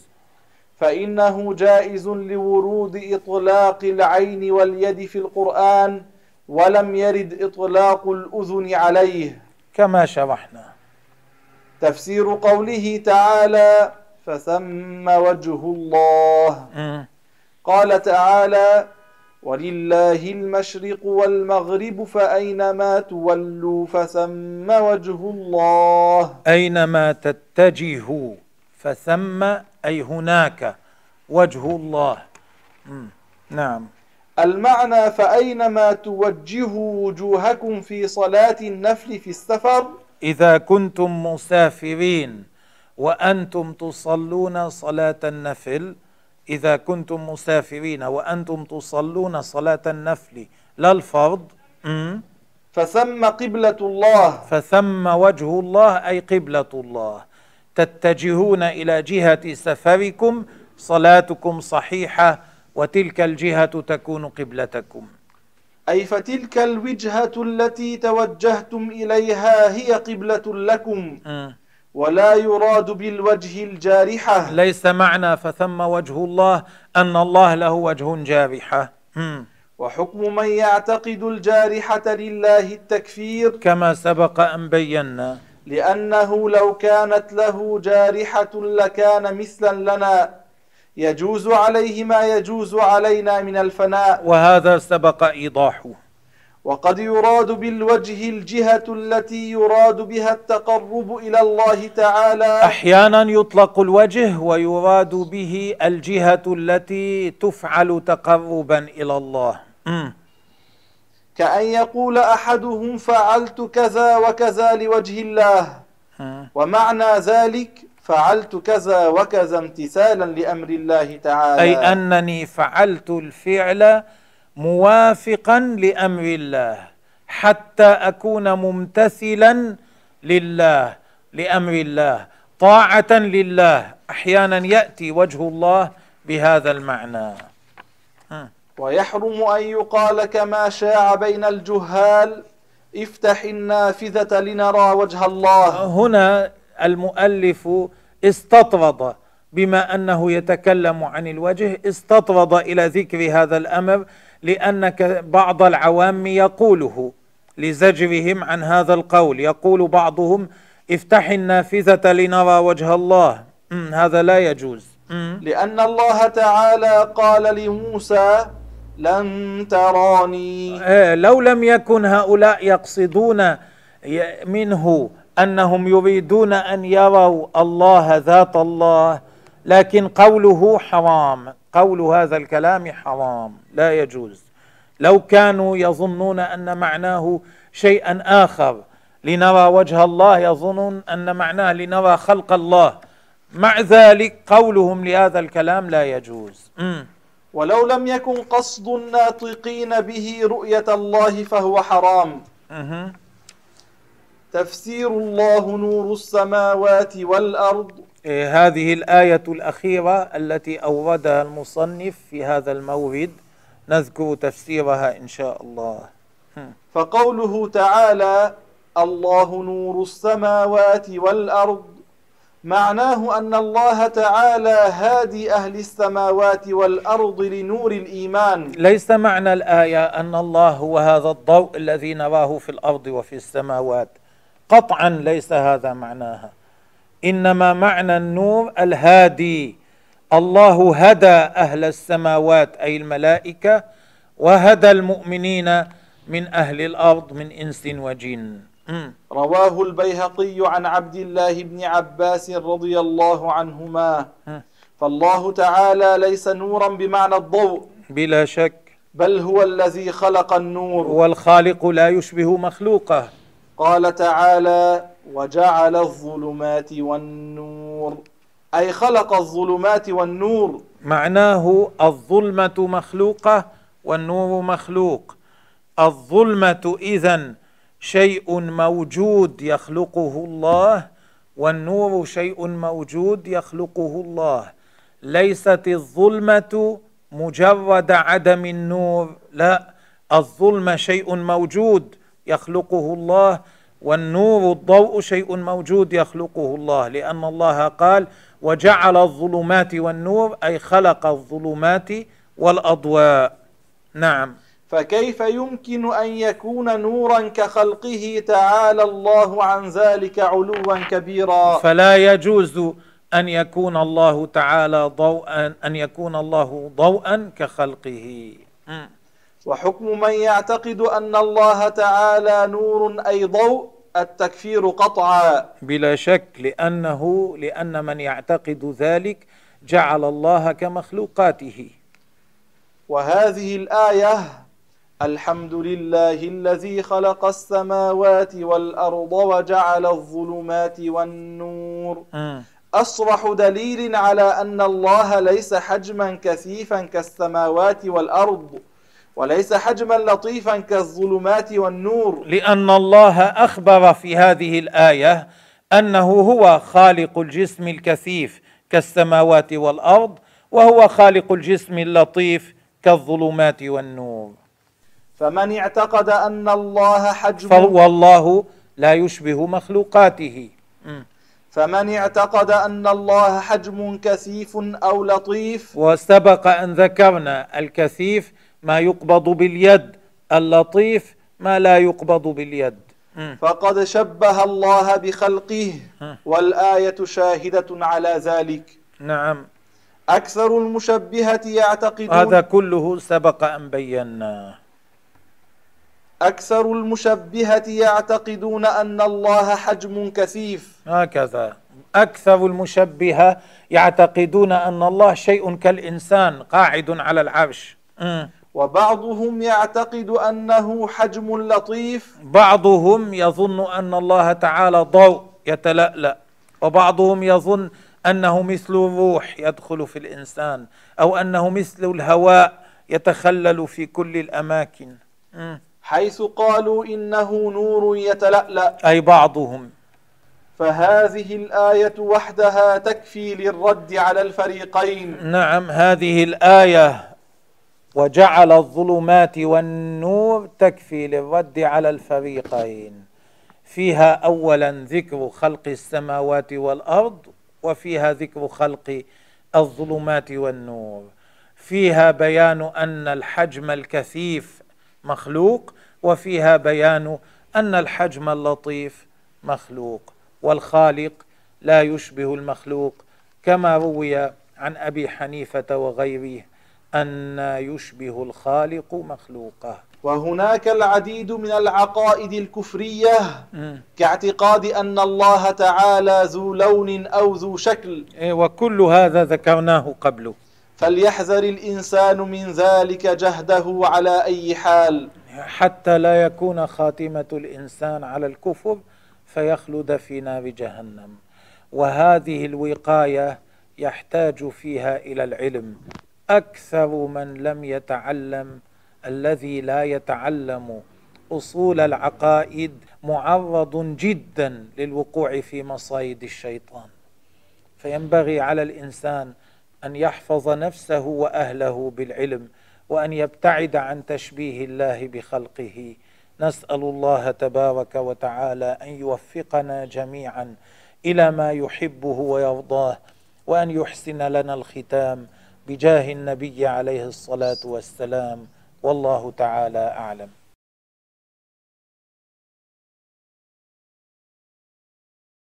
فإنه جائز لورود إطلاق العين واليد في القرآن ولم يرد إطلاق الأذن عليه. كما شرحنا. تفسير قوله تعالى فثم وجه الله. قال تعالى ولله المشرق والمغرب فأينما تولوا فثم وجه الله. أينما تتجهوا فثم أي هناك وجه الله. نعم. المعنى فأينما توجهوا وجوهكم في صلاة النفل في السفر؟ إذا كنتم مسافرين وأنتم تصلون صلاة النفل إذا كنتم مسافرين وأنتم تصلون صلاة النفل لا الفرض. فثم قبلة الله. فثم وجه الله أي قبلة الله. تتجهون إلى جهة سفركم صلاتكم صحيحة وتلك الجهة تكون قبلتكم. أي فتلك الوجهة التي توجهتم إليها هي قبلة لكم. مم. ولا يراد بالوجه الجارحة. ليس معنى فثم وجه الله أن الله له وجه جارحة. وحكم من يعتقد الجارحة لله التكفير. كما سبق أن بينا. لأنه لو كانت له جارحة لكان مثلا لنا. يجوز عليه ما يجوز علينا من الفناء. وهذا سبق إيضاحه. وقد يراد بالوجه الجهة التي يراد بها التقرب إلى الله تعالى. أحيانا يطلق الوجه ويراد به الجهة التي تفعل تقربا إلى الله. كأن يقول أحدهم فعلت كذا وكذا لوجه الله. ومعنى ذلك فعلت كذا وكذا امتثالا لأمر الله تعالى. أي أنني فعلت الفعل موافقا لأمر الله حتى أكون ممتثلا لله لأمر الله طاعة لله. أحيانا يأتي وجه الله بهذا المعنى. ويحرم أن يقال كما شاع بين الجهال افتح النافذة لنرى وجه الله. هنا المؤلف استطرد بما أنه يتكلم عن الوجه استطرد إلى ذكر هذا الأمر لأنك بعض العوام يقوله لزجرهم عن هذا القول. يقول بعضهم افتح النافذة لنرى وجه الله. هذا لا يجوز. لأن الله تعالى قال لموسى لن تراني. آه، لو لم يكن هؤلاء يقصدون منه أنهم يريدون أن يروا الله ذات الله لكن قوله حرام قول هذا الكلام حرام لا يجوز لو كانوا يظنون أن معناه شيئا آخر لنرى وجه الله يظنون أن معناه لنرى خلق الله مع ذلك قولهم لهذا الكلام لا يجوز مم. ولو لم يكن قصد الناطقين به رؤية الله فهو حرام. تفسير الله نور السماوات والأرض. إيه، هذه الآية الأخيرة التي أوردها المصنف في هذا المورد نذكر تفسيرها إن شاء الله. فقوله تعالى الله نور السماوات والأرض. معناه أن الله تعالى هادي أهل السماوات والأرض لنور الإيمان. ليس معنى الآية أن الله هو هذا الضوء الذي نراه في الأرض وفي السماوات. قطعا ليس هذا معناها. إنما معنى النور الهادي. الله هدى أهل السماوات أي الملائكة وهدى المؤمنين من أهل الأرض من إنس وجن. رواه البيهقي عن عبد الله بن عباس رضي الله عنهما. فالله تعالى ليس نورا بمعنى الضوء. بلا شك. بل هو الذي خلق النور. والخالق لا يشبه مخلوقه. قال تعالى وجعل الظلمات والنور أي خلق الظلمات والنور. معناه الظلمة مخلوقة والنور مخلوق. الظلمة إذن شيء موجود يخلقه الله والنور شيء موجود يخلقه الله. ليست الظلمة مجرد عدم النور لا الظلم شيء موجود. يخلقه الله والنور الضوء شيء موجود يخلقه الله لأن الله قال وجعل الظلمات والنور أي خلق الظلمات والأضواء. نعم. فكيف يمكن أن يكون نورا كخلقه تعالى الله عن ذلك علوا كبيرا؟ فلا يجوز أن يكون الله تعالى ضوءا أن يكون الله ضوءا كخلقه. وحكم من يعتقد أن الله تعالى نور أي ضوء التكفير قطعا. بلا شك لأنه لأن من يعتقد ذلك جعل الله كمخلوقاته. وهذه الآية الحمد لله الذي خلق السماوات والأرض وجعل الظلمات والنور. أصرح دليل على أن الله ليس حجما كثيفا كالسماوات والأرض. وليس حجما لطيفا كالظلمات والنور. لأن الله أخبر في هذه الآية أنه هو خالق الجسم الكثيف كالسماوات والأرض وهو خالق الجسم اللطيف كالظلمات والنور. فمن اعتقد أن الله حجم والله لا يشبه مخلوقاته. فمن اعتقد أن الله حجم كثيف أو لطيف وسبق أن ذكرنا الكثيف ما يقبض باليد اللطيف ما لا يقبض باليد. فقد شبه الله بخلقه والآية شاهدة على ذلك. نعم. أكثر المشبهة يعتقدون هذا كله سبق أن بيناه أكثر المشبهة يعتقدون أن الله حجم كثيف. هكذا. أكثر المشبهة يعتقدون أن الله شيء كالإنسان قاعد على العرش. وبعضهم يعتقد أنه حجم لطيف. بعضهم يظن أن الله تعالى ضوء يتلألأ وبعضهم يظن أنه مثل الروح يدخل في الإنسان أو أنه مثل الهواء يتخلل في كل الأماكن. حيث قالوا إنه نور يتلألأ. أي بعضهم. فهذه الآية وحدها تكفي للرد على الفريقين. نعم هذه الآية وجعل الظلمات والنور تكفي للرد على الفريقين. فيها اولا ذكر خلق السماوات والأرض وفيها ذكر خلق الظلمات والنور. فيها بيان أن الحجم الكثيف مخلوق وفيها بيان أن الحجم اللطيف مخلوق. والخالق لا يشبه المخلوق كما روي عن أبي حنيفة وغيره. أن يشبه الخالق مخلوقه. وهناك العديد من العقائد الكفرية كاعتقاد أن الله تعالى ذو لون أو ذو شكل. إيه، وكل هذا ذكرناه قبل. فليحذر الإنسان من ذلك جهده على أي حال. حتى لا يكون خاتمة الإنسان على الكفر فيخلد في نار جهنم. وهذه الوقاية يحتاج فيها إلى العلم. أكثر من لم يتعلم الذي لا يتعلم أصول العقائد معرض جدا للوقوع في مصايد الشيطان. فينبغي على الإنسان أن يحفظ نفسه وأهله بالعلم وأن يبتعد عن تشبيه الله بخلقه. نسأل الله تبارك وتعالى أن يوفقنا جميعا إلى ما يحبه ويرضاه وأن يحسن لنا الختام. بجاه النبي عليه الصلاة والسلام والله تعالى أعلم.